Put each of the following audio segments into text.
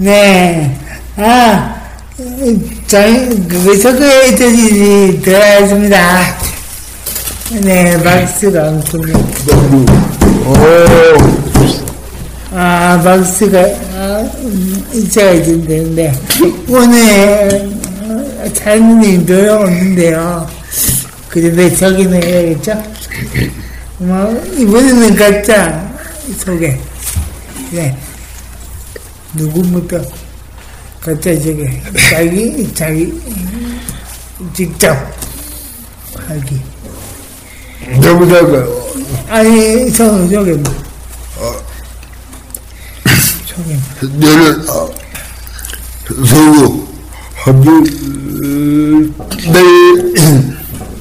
네. 아, 장, 그 소개해드리니 들어가겠습니다. 네, 박수가 없군요. 아, 박수가, 아, 있어야 되는데, 오늘, 어, 사장님 노력 없는데요. 그런데 저기는 해야겠죠? 뭐, 이번에는 각자 소개. 네. 누구부터 각자 저기 자기 자기 직접. 하기. 누구다가. 아니 저 저기 뭐. 저기 너는 아, 서구 한번 내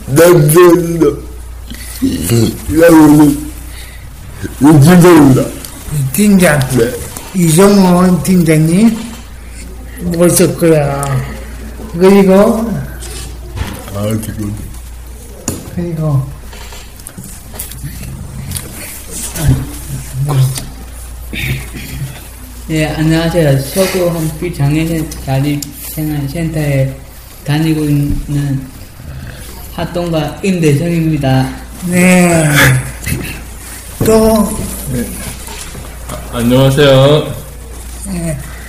남자입니다. 나오는. 팀장 네. 이정원 팀장님 모셨고요 그리고 아 지금 그리고 네, 안녕하세요. 서구 한빛 장애인 자립생활센터에 다니고 있는 활동가 임대성입니다. 네 또 안녕하세요.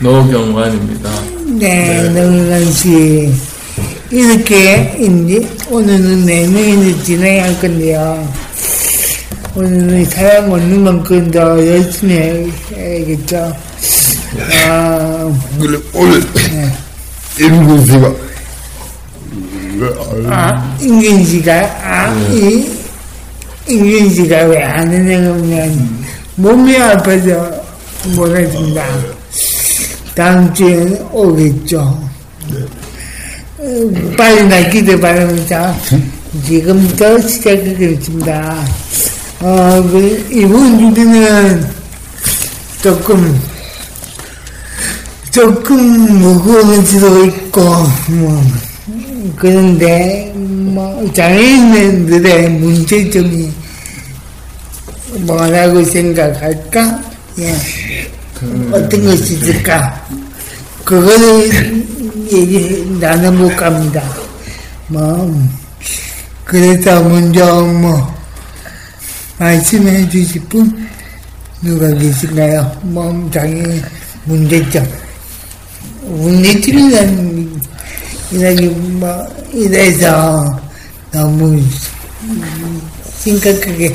노경관입니다. 네, 노영란 씨. 이렇게, 이제, 오늘은 내년을 진행할 건데요. 오늘은 사람 없는 만큼 더 열심히 해- 해야겠죠. 아, 그래 오늘 이름은 씨가 아, 임균 씨가, 아, 이, 임균 씨가 왜 안 하냐면, 몸이 아파서 못 했습니다. 다음 주에 오겠죠. 어, 빨리 낫기를 바랍니다. 지금부터 시작하겠습니다. 어, 그, 이번 주제는 조금, 조금 무거운 수도 있고, 뭐, 그런데, 뭐, 장애인들의 문제점이 뭐라고 생각할까? 예. 어떤 것이 있을까? 그거를 얘기 나눠볼까 합니다. 뭐, 그래서 먼저 뭐, 말씀해 주실 분? 누가 계신가요? 몸장애 문제점. 문제점이라는, 이라기, 뭐, 이래서 너무 심각하게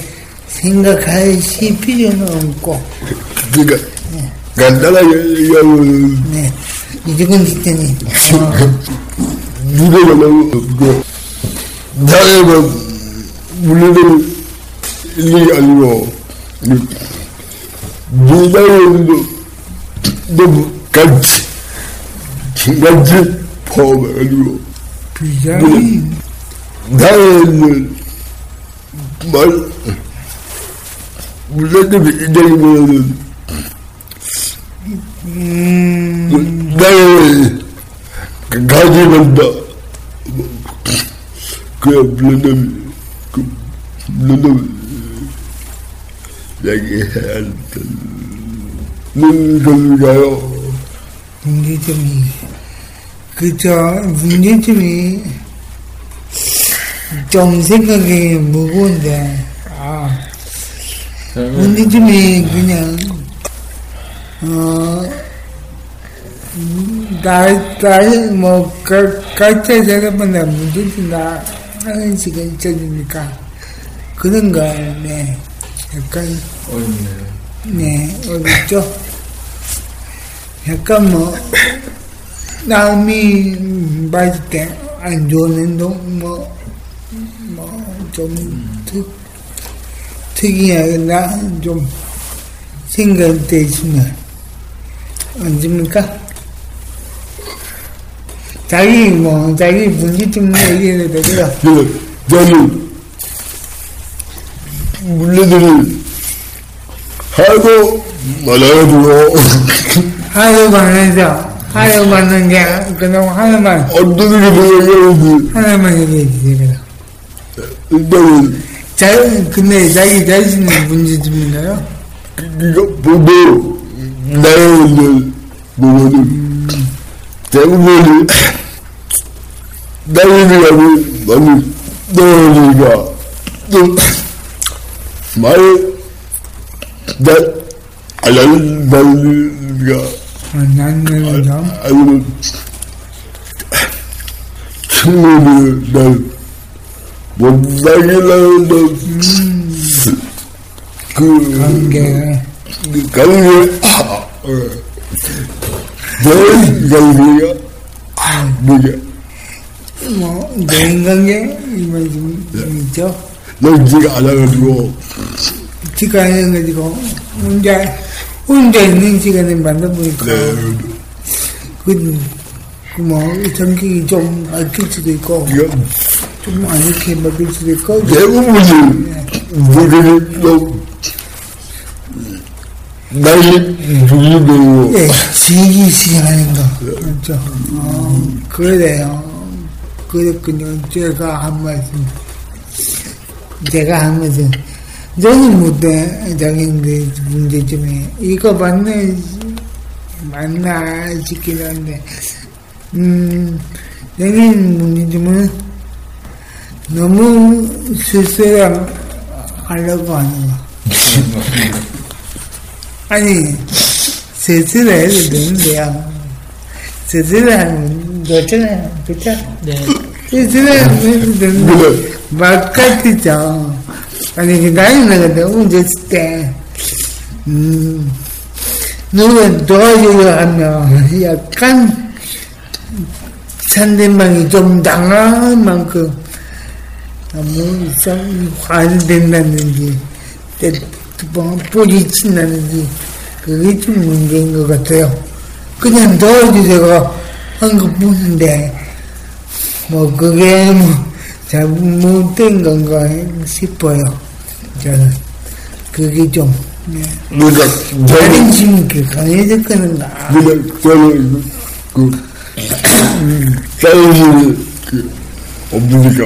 생각하실 필요는 없고, 그러니까 간단하게 얘기하면 네. 직전이, 어, 누가 너무 없고 나에만 물리는 일이 아니고 미나에도 너무 같이 같이 포함해가지고 비장이, 나에는 말 물리는 일이기보다는. 음, 나의 가지런다. 그 물론 그 물론 얘기해야 건가요? 문제점이, 그죠, 문제점이 좀 생각이 무거운데, 아, 문제점이 그냥, 어, 나, 나, 뭐, 가, 각자 사람마다 문제점이나 하는 시간 있으니까, 그런 거, 네. 약간 네 어렵죠. 약간 뭐 남이 봤을 때 안 좋은 행동 뭐뭐좀 특이하거나 좀 생각돼 있으면 언제입니까? 자기 뭐 자기 문제점 얘기해도 되고요. 그, 저는, 물레들이 하고 말아가지고, 하루만 해서 하루만은 게 그냥 하나만 어떤 게 되냐면, 하나만 얘기해 주세요. 일단은, 자 근데 자기 자신의 문제점인가요? 이거 보고, 나의 이제, 뭐거든, 대부분이, 나이를 많이 떨어지니까, 또, 말, 나, 안 하는 말이가, 아, 나는 좀 아니면 친구를 날 못나게라는 그 관계. 그 관계. 아, 어. 내 관계가 아, 뭐야? 뭐 대인 관계? 좀 있죠. 연지가 안 해가지고. 지가 해가지고 혼자 혼자 있는 시간에 만나보니까. 네, 그, 그뭐 성격이 좀 바뀔 수도 있고 좀안 이렇게 바뀔 수도 있고 대부분이 모르는 또 나이 중이되고 예, 지기 시작하는 거 그렇죠. 어, 그래요. 그랬군요. 제가 한 말씀 제가 한 말씀 저는 못해 자기들 문제점에 이거 맞나 맞나 싶긴 한데 음 저는 문제점은 너무 스스로 하려고 하는 거. 아니 스스로 해도 되는데요 스스로 하면 좋잖아요 그쵸? 네. 스스로 해도 되는데 막 같죠. 아니 그 나이 나가 너무 됐을 때. 음, 누가 도와주려 하면 약간 상대방이 좀 당할 만큼 너무 좀 화낸다든지 뭐 뿌리친다든지 그게 좀 문제인 것 같아요. 그냥 도와주세요 한 것 뿐인데 뭐 그게 뭐 잘못된 건가 싶어요. 저는 그게 좀 네. 그러니까 저는 자존심이 그 강해졌거든가. 그냥 저는 그 자연스레 그 없으니까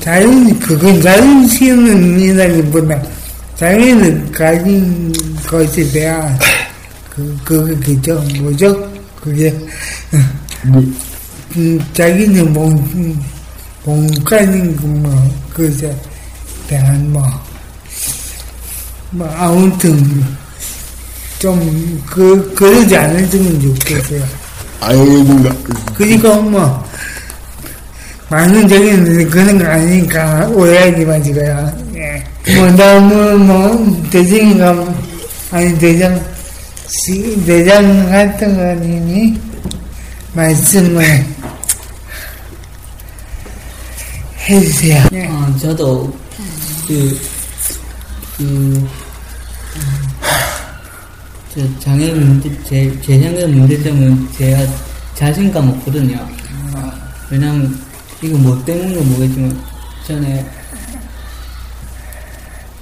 자연, 그건 자존심은 이라기보다 자기는 가진 것에 대한 그, 그거겠죠. 뭐죠? 그게, 뭐, 음, 자기는 몸, 음, 몸가진 그 뭐, 그것에 대한 뭐, 뭐, 아무튼, 좀, 그, 그러지 않으시면 좋겠어요. 아이가 그니까 뭐 적이 그런 거 아니니까 오해하지 마시고요. 예. 뭐 너무 뭐 대장감 아니 대장 시, 대장 같은 거니 말씀을 해주세요. 예. 어, 저도 그, 그, 저 장애 문제, 제, 제 장애 문제점은 제가 자신감 없거든요. 왜냐면, 이거 뭐 때문인지 모르겠지만, 전에,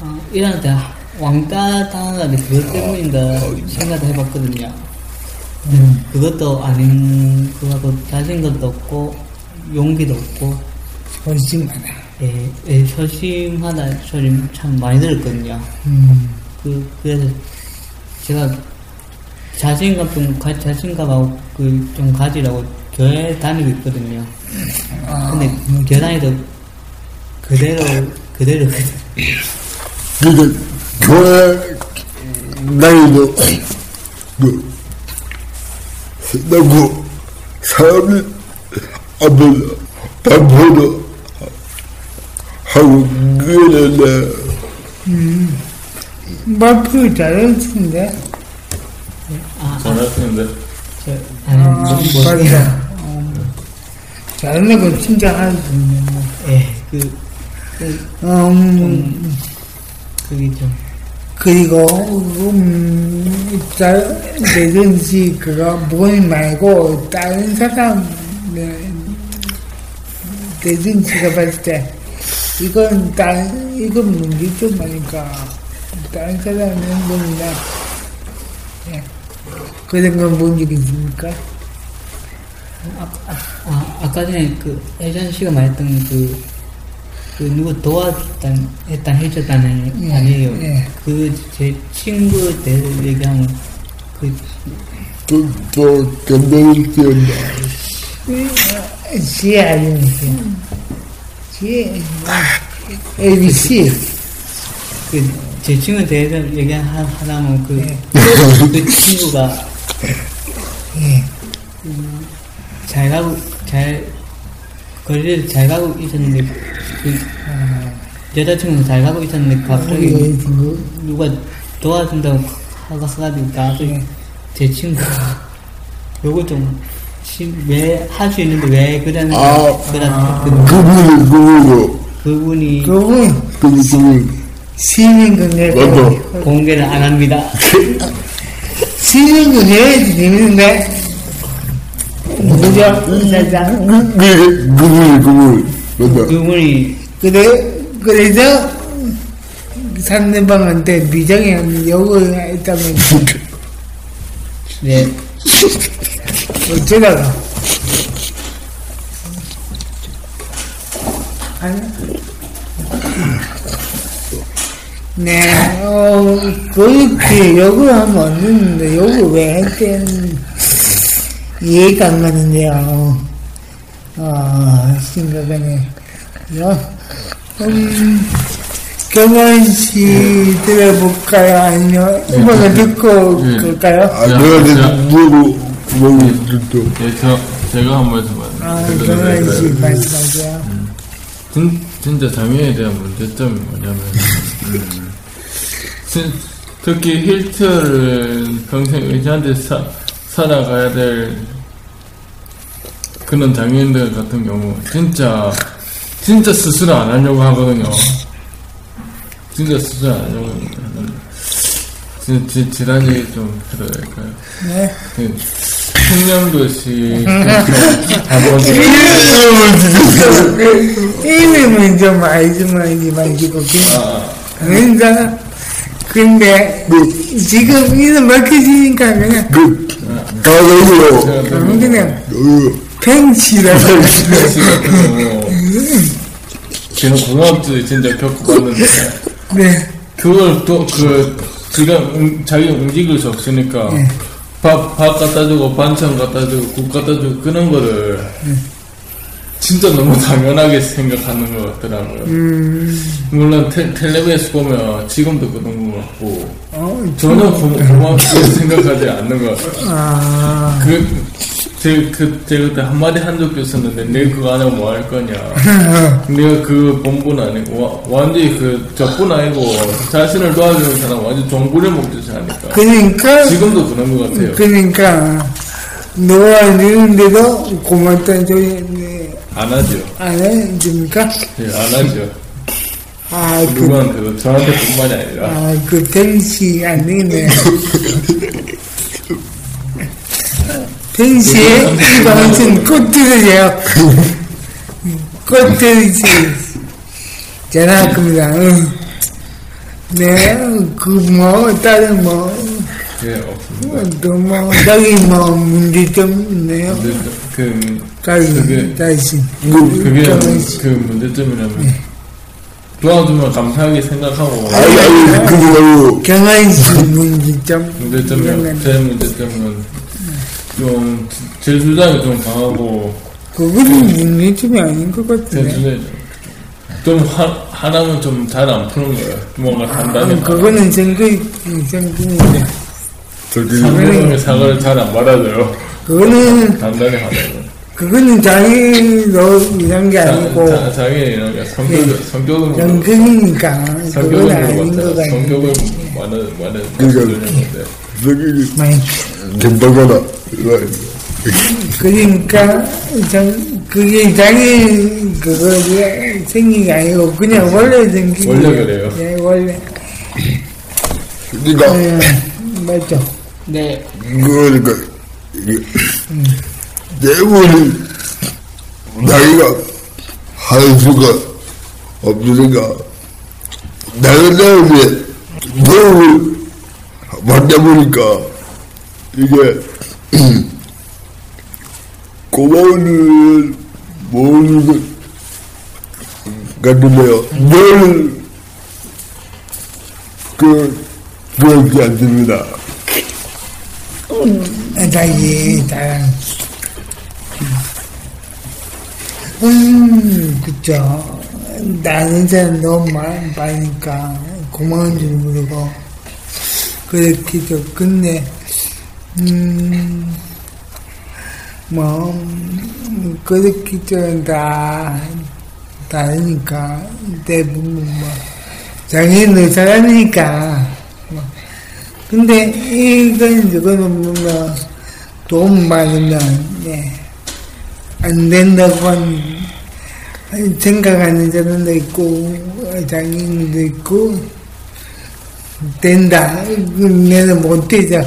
어, 일할 때 왕따 당하는데 그것 때문인가 생각을 해봤거든요. 음. 그것도 아닌, 그거하고 자신감도 없고, 용기도 없고, 조심하라. 예, 예, 소심하다 소리 참 많이 들었거든요. 음. 그, 그래서 제가 자신감 좀, 가, 자신감하고 그 좀 가지라고 교회 다니고 있거든요. 근데 교회 다니도 그대로, 그대로, 그러니까 교회 나이도 그 나고 사람이 앞에서 밥보다 하고 그러는데 마프 잘했는데. 아, 아, 잘하시는데. 저, 아니, 아. 어, 건 진짜 할수 있는 거. 예, 그, 음, 그게 좀, 그리고, 음, 잘, 내든지 그거 본인 말고 다른 사람, 네, 내든지가 봤을 때, 이건 다른, 이건 문제점 아니까, 다른 사람은 뭔가, 예, 그런 건 본 적 있습니까? 아, 아, 아 까 전에 그, 예전 씨가 말했던 그, 그, 누구 도와줬단, 했단, 해줬다는 예, 아니에요. 예. 그, 제 친구 대해서 얘기하면, 그, 또, 또. 지혜 아니면서, 지혜, ABC, 그, 제 친구 대해서 얘기하다면, 그, 예. 그 친구가, 예. 음, 잘 가고, 잘, 거리를 잘 가고 있었는데, 그, 여자친구는 잘 가고 있었는데, 갑자기 여자친구, 누가 도와준다고 하고 가지고 갑자기 예. 제 친구 요거 좀 왜할 수 있는데 왜 그러는 아. 그런 그, 그분이, 그분이, 그분이 그분, 그분, 그분. 시민군에. 공개를 안 합니다. 시민군에 재밌는데 그게, 그분이, 그분. 맞아. 그분이. 그래 그래서 상대방한테 미정이 욕을 했다면. 네. 어쩌다가. 아니? 네, 어, 그렇게 욕을 하면 안 되는데, 욕을 왜 했대는 이해가 안 가는데요. 아, 심각하네. 요, 음, 경원 씨 들어볼까요? 아니면 음악을 듣고 네. 그럴까요? 아, 내가 지금 누구, 누구, 또. 예, 저, 제가 한 말씀 아, 드려도 경원 씨 될까요? 말씀하세요. 진, 진짜 장애에 대한 문제점이 뭐냐면, 음, 진- 특히 힐트를 평생 의지한테 사, 살아가야 될 그런 장애인들 같은 경우, 진짜, 진짜 스스로 안 하려고 하거든요. 진짜 스스로 안 하려고 하는데, 진, 진, 질환 얘기 좀 해도 될까요? 네. 그, 청렴도시, 한번 이름은 좀 알지만 이게 말고 그러니까 근데 지금 이름 밝혀지니까 그냥 그, 가가지고, 그냥 어, 펜치라고 지금 공업도 진짜 겪어봤는데 네. 그걸 또 그 지금 음, 자기 움직일 수 없으니까 밥, 밥 갖다 주고 반찬 갖다 주고 국 갖다 주고 그런 거를 진짜 너무 당연하게 생각하는 것 같더라고요. 물론 텔, 텔레비에서 보면 지금도 그런 것 같고 어, 전혀 고, 고맙게 생각하지 않는 것 같아요. 아, 그, 제, 그, 제가 그때 한마디 한 적도 있었는데, 내가 그거 안 하고 뭐할 거냐. 내가 그 본분 아니고, 와- 완전히 그, 저뿐 아니고, 자신을 도와주는 사람 완전 정부를 먹듯이 하니까. 그러니까 지금도 그런 것 같아요. 그러니까 놓아주는데도 고맙다는 소리 네, 안 하죠. 안 해줍니까? 예, 안 하죠. 아, 그, 누구한테도, 저한테 뿐만이 아니라. 아, 그 펜시 안 되네. 펜시에 이거 무슨 꽃들이에요. 꽃들이지. 전화할 겁니다. 응. 네, 그 뭐, 다른 뭐, 예, 없습니다. 또 뭐, 다른 뭐, 문제점 있네요. 근데 그, 그, 다시, 그게- 다시. 그게 경원 그 문제점이라면, 도와주면 감사하게 생각하고, 아니, 아니, 그거 말고, 경환 씨 문제 점. 문제점은 이런 제 문제점은 좀제 주장이 좀 강하고 그거는 문제점이 아닌 것제 같은데. 좀 하, 하나면 좀 잘 안 푸는 거예요. 뭔가 단단히 아, 그거는 생각, 생각인데. 저기, 사과를 잘 안 받아줘요. 그거는 단단히 하다고. 그거는 장애로 이런 게 아니고 자, 장애인이라는 게 성격, 성격을 연극이니까 그건 성격을 아닌 것. 같아요. 성격을 많은 많은 그러니까 건데 저기 많이 된다거나 그러니까 장 그게 장애 그거 생긴 게 아니고 그냥 원래 생긴 원래. 그래요. 예, 원래 그러니까 예, 맞죠. 네. 그러니까 이 게 대부분이 나이가 할 수가 없으니까 나는 나는데 노력을 받다 보니까 이게 고마운 일 모르는 것 같은데요. 늘 그, 그렇지 않습니다. 다시 다 음, 그쵸. 나는 사람 너무 많, 많으니까 고마운 줄 모르고 그렇게 좀 근데 음, 뭐 음, 그렇게 좀다 다르니까 대부분 뭐 잘하니까 뭐 근데 이건 이거는 뭔가 돈 많으면 네. 안 된다고 한 생각하는 사람도 있고 장인도 있고 된다. 내는 못되자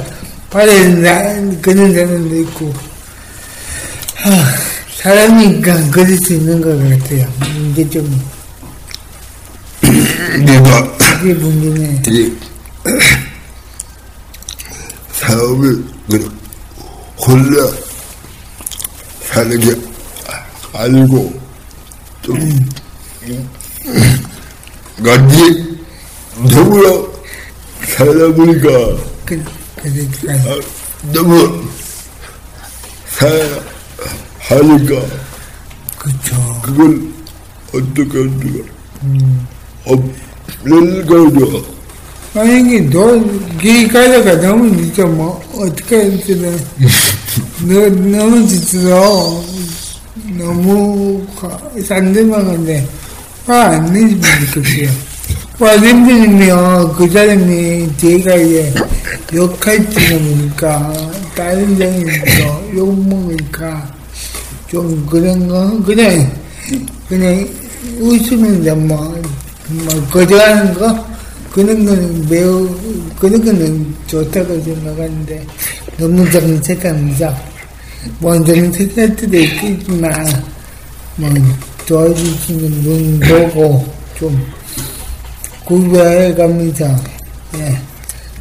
바란다. 그런 사람도 있고. 하, 사람이니까 그럴 수 있는 것 같아요. 이게 좀 내가 그게 문제네. 이 사업을 그냥 혼자 사는 게 아니고 좀 같이 더불어 살다 보니까 그, 그러니까 아, 너무 사야 하니까 그쵸. 그걸 어떻게 할 수가 없는 거죠. 만약에 너기 가다가 너무 늦어 뭐 어떻게 할지는 너 너무 늦어 너무 산들만한데 화안 내주면 좋겠어요. 화 내주면 그 사람이 제가 이제 욕할지는 모르니까 다른 장에서 욕 먹으니까 좀 그런 거 그냥 그냥 웃으면서 뭐, 뭐 거절하는 거 그런 거는 매우 그런 거는 좋다고 생각하는데 너무 정색하면서 뭐 정색할 때도 있겠지만 뭐 도와주시는 분 보고 좀 구별해 가면서 예.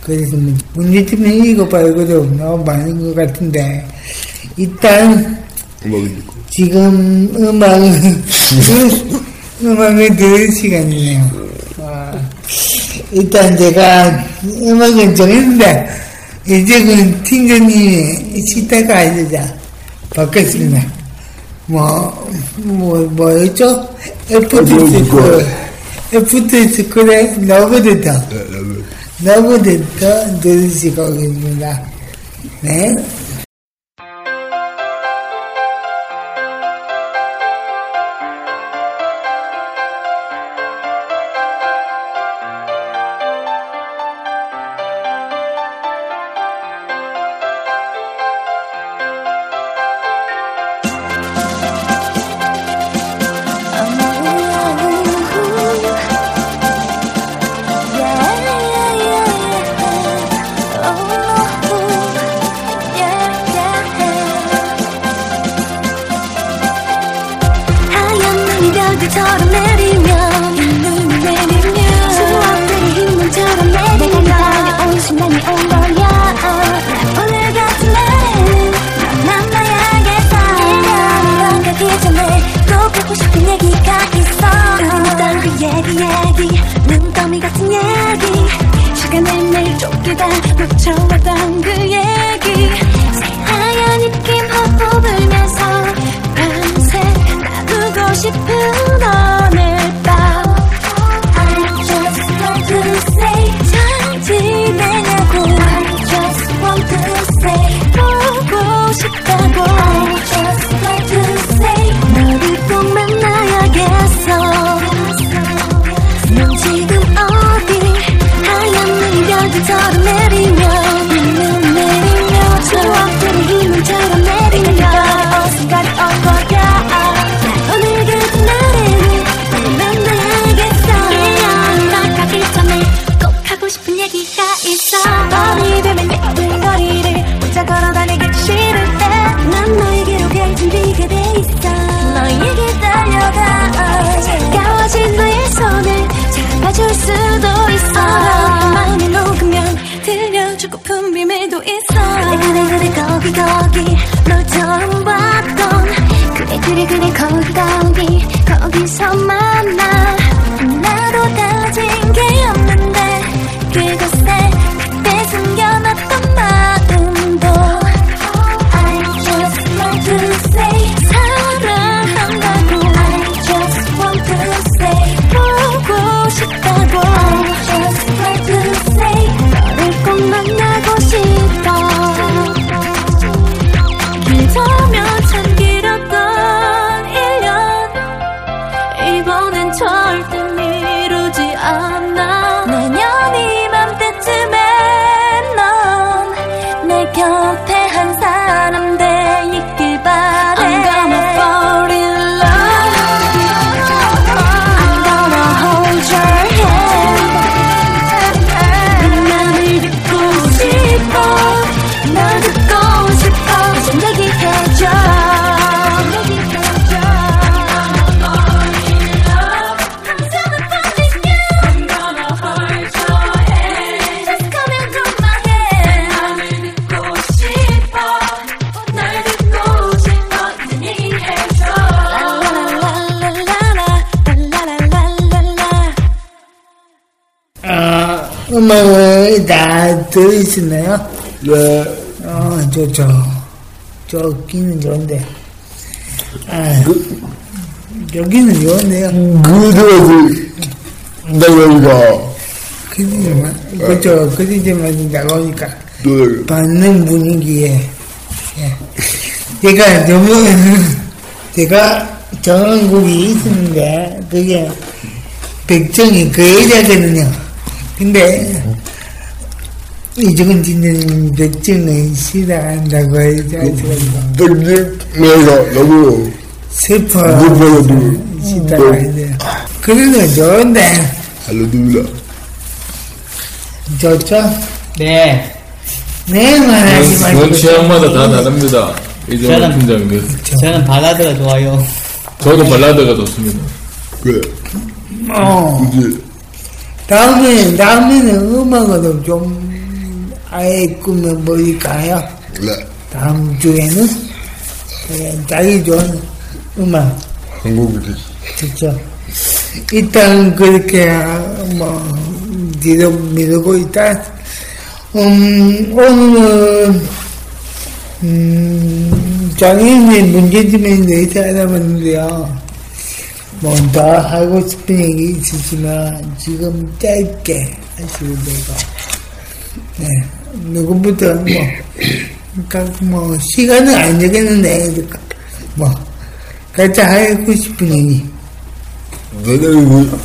그래서 뭐 문제점이 이거 말고도 너무 많은 것 같은데. 일단 뭐, 지금 음악을 음악을 들을 시간이네요. 와, 일단 제가 음악은 정했는데 이제 그 팀장님이 시대가 아니라 바꿨습니다. 뭐, 뭐, 뭐였죠? 애프터 스쿨, 애프터 스쿨의 러브레터, 러브레터 들으시고 계십니다. 네. 들으시나요? 네. 어, 좋죠. 좋기는 좋은데. 아, 여기는 좋은데요. 그들을 나가니까 그지만, 그죠. 그지만 나가니까. 노래 받는 분위기에. 예. 제가 너무, 제가 정한 곡이 있었는데, 그게 백정이 그 여자거든요. 근데, 이쪽은 진짜 백정을 싫어한다고 해서, 땡기면서 너무 슬퍼. 해서. 그런 건 좋은데, 알려줍니다. 좋죠? 네. 네, 말하지 그 말고. 취향마다 다 다릅니다. 이정훈 팀장님. 저는 발라드가 좋아요. 저도 발라드가 좋습니다. 그래. 어. 다음에, 다음에는 음악으로 좀 아예 꾸며버릴까요? 네. 다음 주에는 예, 자기 좋아하는 음악 한국이지. 듣죠. 일단 그렇게 뭐 뒤로 미루고 있다. 음, 오늘은 음, 장애인의 문제점에 대해서 알아봤는데요. 뭐 더 하고 싶은 얘기 있으시면 지금 짧게 하시면 되고, 네, 누구부터 뭐, 그러니까 뭐 시간은 안 정했는데 뭐 각자 하고 싶은 얘기. 내년에 뭐,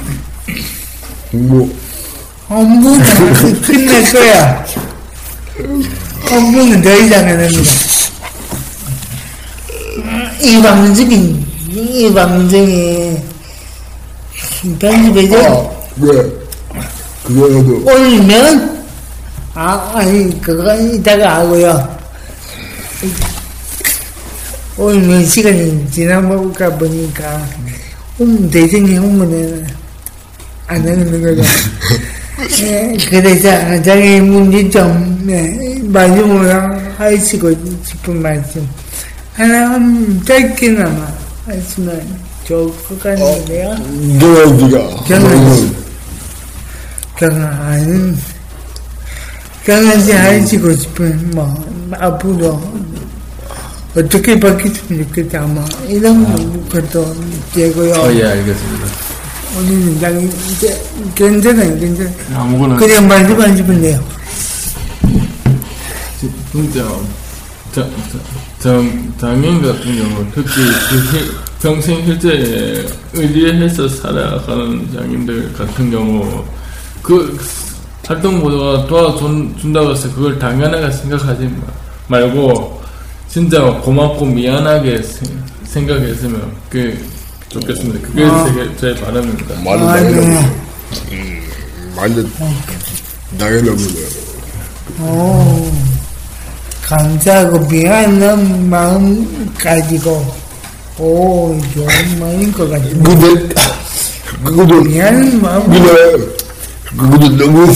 뭐, 업무는 끝낼 거야. 업무는 더 이상 안 합니다. 이 방송이, 이 방송이 편집해줘. 네. 그거라도, 올리면, 아, 아니, 그건 이따가 하고요. 올리면 시간이 지나볼까 보니까, 음, 대중의 홍보는 안 하는 거죠. 예, 그래서 장애 문제점, 네, 마지막으로 하시고 싶은 말씀. 하나, 음, 짧게나마 하시면 좋을 것 같은데요. 너희가, 저는- 경아는 경아한테 하시고 싶은 뭐 앞으로 어떻게 바뀌었으면 좋겠다 뭐 이런 것도 되고요. 아, 예, 알겠습니다. 우리는 장이 이제 괜찮아요, 괜찮아요. 아무거나. 그냥 말씀하시면 돼요. 진짜, 자, 자, 장, 장애인 같은 경우, 특히 그 실- 평생 실제 의지해서 살아가는 장애인들 같은 경우, 그 활동보다가 도와준다고 해서 그걸 당연하게 생각하지 마- 말고, 진짜 고맙고 미안하게 생- 생각했으면 그게 좋겠습니다. 그게 제, 제 바람입니다. 많은 아, 나이가, 네. 음, 보네요. 오, 감사하고 미안한 마음 가지고 오, 좋은 마음인 것 같은데. 근데, 그것도, 미안한 마음. 근데, 그것도 너무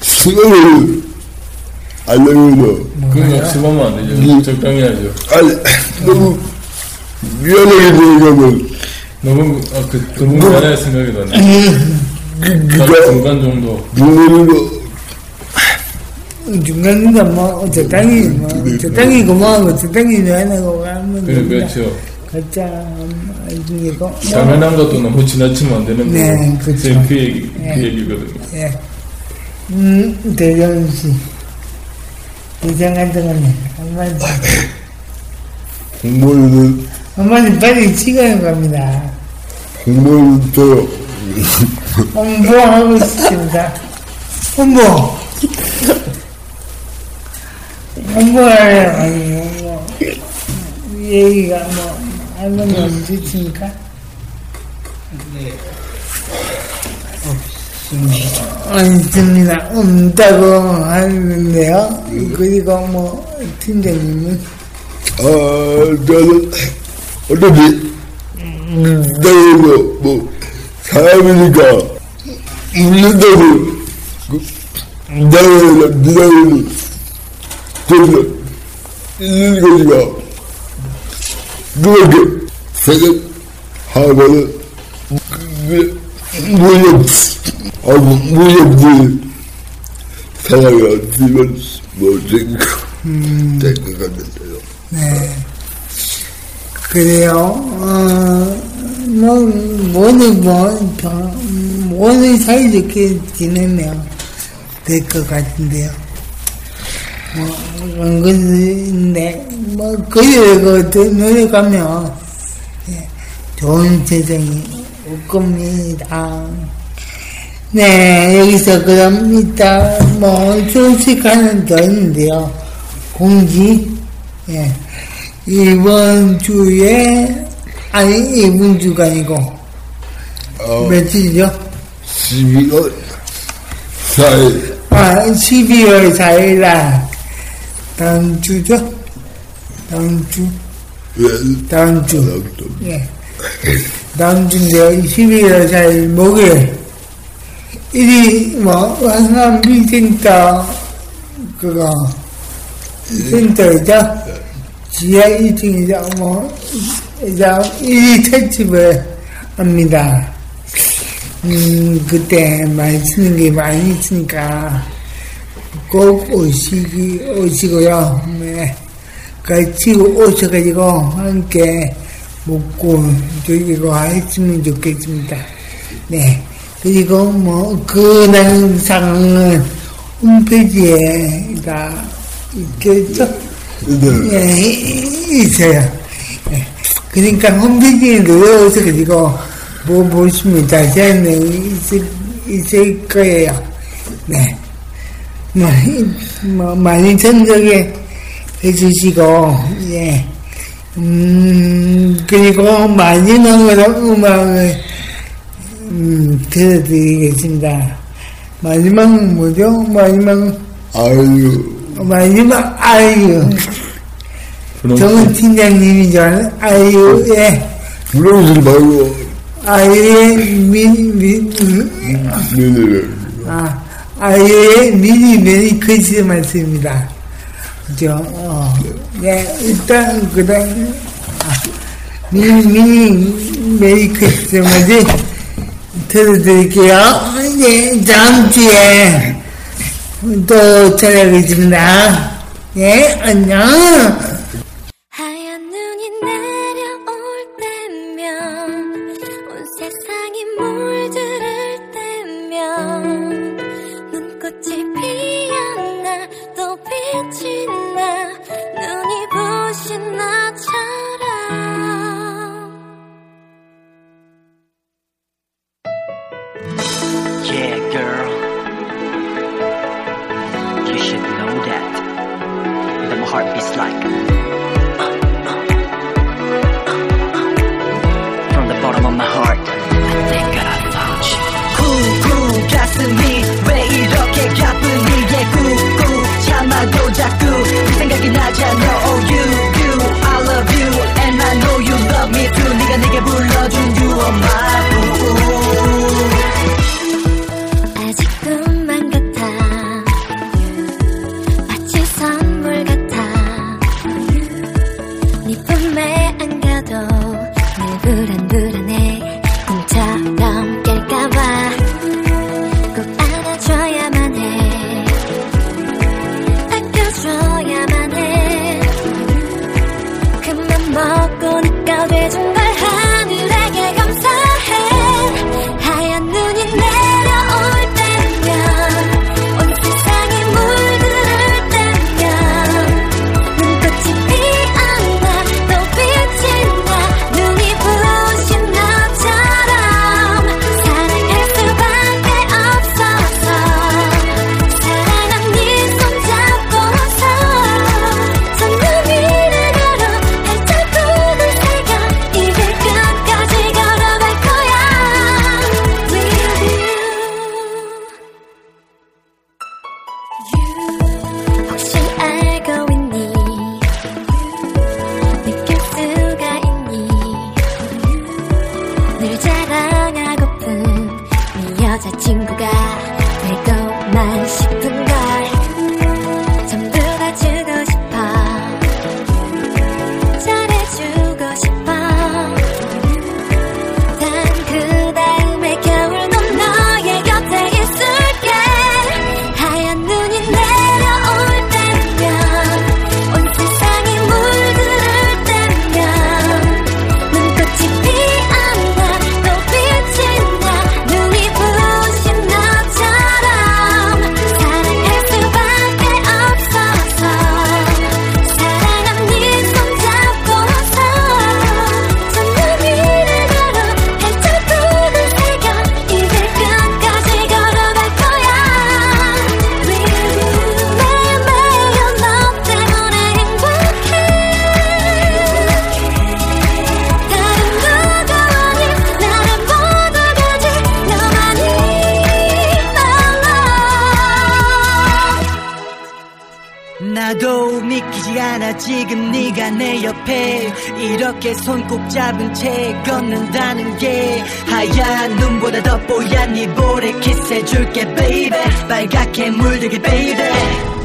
생각을 알려면, 그건 심하면 안 되죠. 적당히 하죠. 아니, 너무 미안하게 생각하면, 너무 아, 그 너무 미안해 생각이 나네. 그, 딱 그가 중간 정도. 눈물로, 중간중간 뭐 적당히 뭐 적당히 고마워하고 적당히 미안하고 하면 그래. 그렇죠. 각자 중이고 당연한 것도 너무 지나치면 안 되는 네, 거고. 그렇죠. 제그 얘기 네. 그 얘기거든요. 예. 음, 대전 씨. 대장 같은 거는 한마디, 공무원은, 한마디 빨리 시간을 갑니다. 공무원은 저, 홍보하고 싶습니다. 홍보. 홍보하래요. 아니, 홍보. 얘기가 뭐, 하는 건 없으십니까? 없습니다. 없다고 하는데요. 그리고 뭐, 팀장님은 아, 저는, 어차피, 내가 뭐, 사람이니까, 있는다고, 그, 내가, 내가, 저기서, 있는 거니까, 그렇게 생각하고는, 그, 무협, 아, 무협들, 사랑이 없으면 못될것 같은데요. 네. 그래요. 어, 뭐, 모두 뭐, 병- 모두 사이좋게 지내면 될 것 같은데요. 뭐, 그런 것인데, 뭐, 그래, 그, 노력하면, 예, 좋은 세상이 올 겁니다. 네, 여기서 그럼 이따 뭐 소식 하나 더 있는데요. 공지, 예. 이번 주에, 아니, 이번 주가 아니고, 어, 며칠이죠? 12월 4일, 아, 12월 4일 날, 다음 주죠? 다음 주, 예, 다음 주. 예. 다음 주인데 12월 4일 목요일. 일이 뭐 한강 빌센터 그거. 센터이죠? 지하 1층이죠? 뭐 이제 1위 특집을 합니다. 음 그때 많이 쓰는 게 많이 있으니까 꼭 오시기 오시고요 네. 같이 오셔가지고 함께 먹고 즐기고 했으면 좋겠습니다. 네. 그리고 뭐, 그날 상황은 홈페이지에 다 있겠죠? 네. 예, 이- 있어요. 예. 그러니까 홈페이지에 들어오셔 가지고 뭐 보시면 자세한 내용이 있을, 있을 거예요. 네. 뭐, 이- 뭐 많이 전적에 해주시고, 예. 음, 그리고 마지막으로 음악을, 음, 들려드리겠습니다. 마지막은 뭐죠? 마지막, 아유, 마지막, 아이유. 정은 팀장님이죠. 아이유의, 부러우지 말고, 아이유의 미, 미, 눈을, 아, 아이유의 미리 메리 크리스마스입니다. 저, 어, 네, 일단, 그 다음, 아, 미리, 미리 메리 크리스마스 들어드릴게요. 네, 다음 주에 또 찾아뵙겠습니다. 네, 안녕. 옆에 이렇게 손꼭 잡은 채 걷는다는 게 하얀 눈보다 더 뽀얀 이 볼에 키스해줄게 baby. 빨갛게 물들게 baby.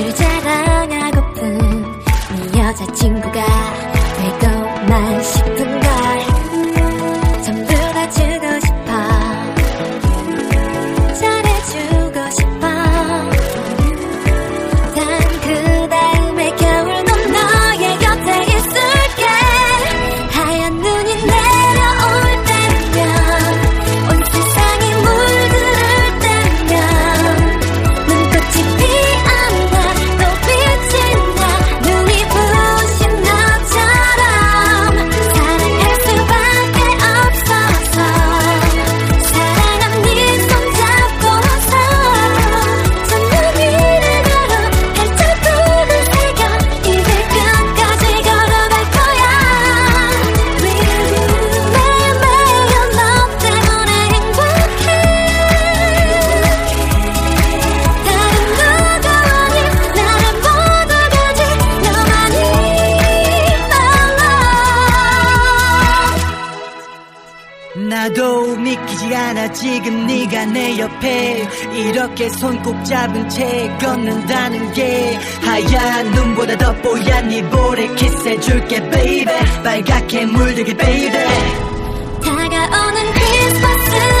늘 자랑하고픈 네 여자친구. 이렇게 손꼭 잡은 채 걷는다는 게 하얀 눈보다 더 뽀얀 이볼에 키스해줄게 baby. 빨갛게 물들게 baby. 다가오는 크리스마스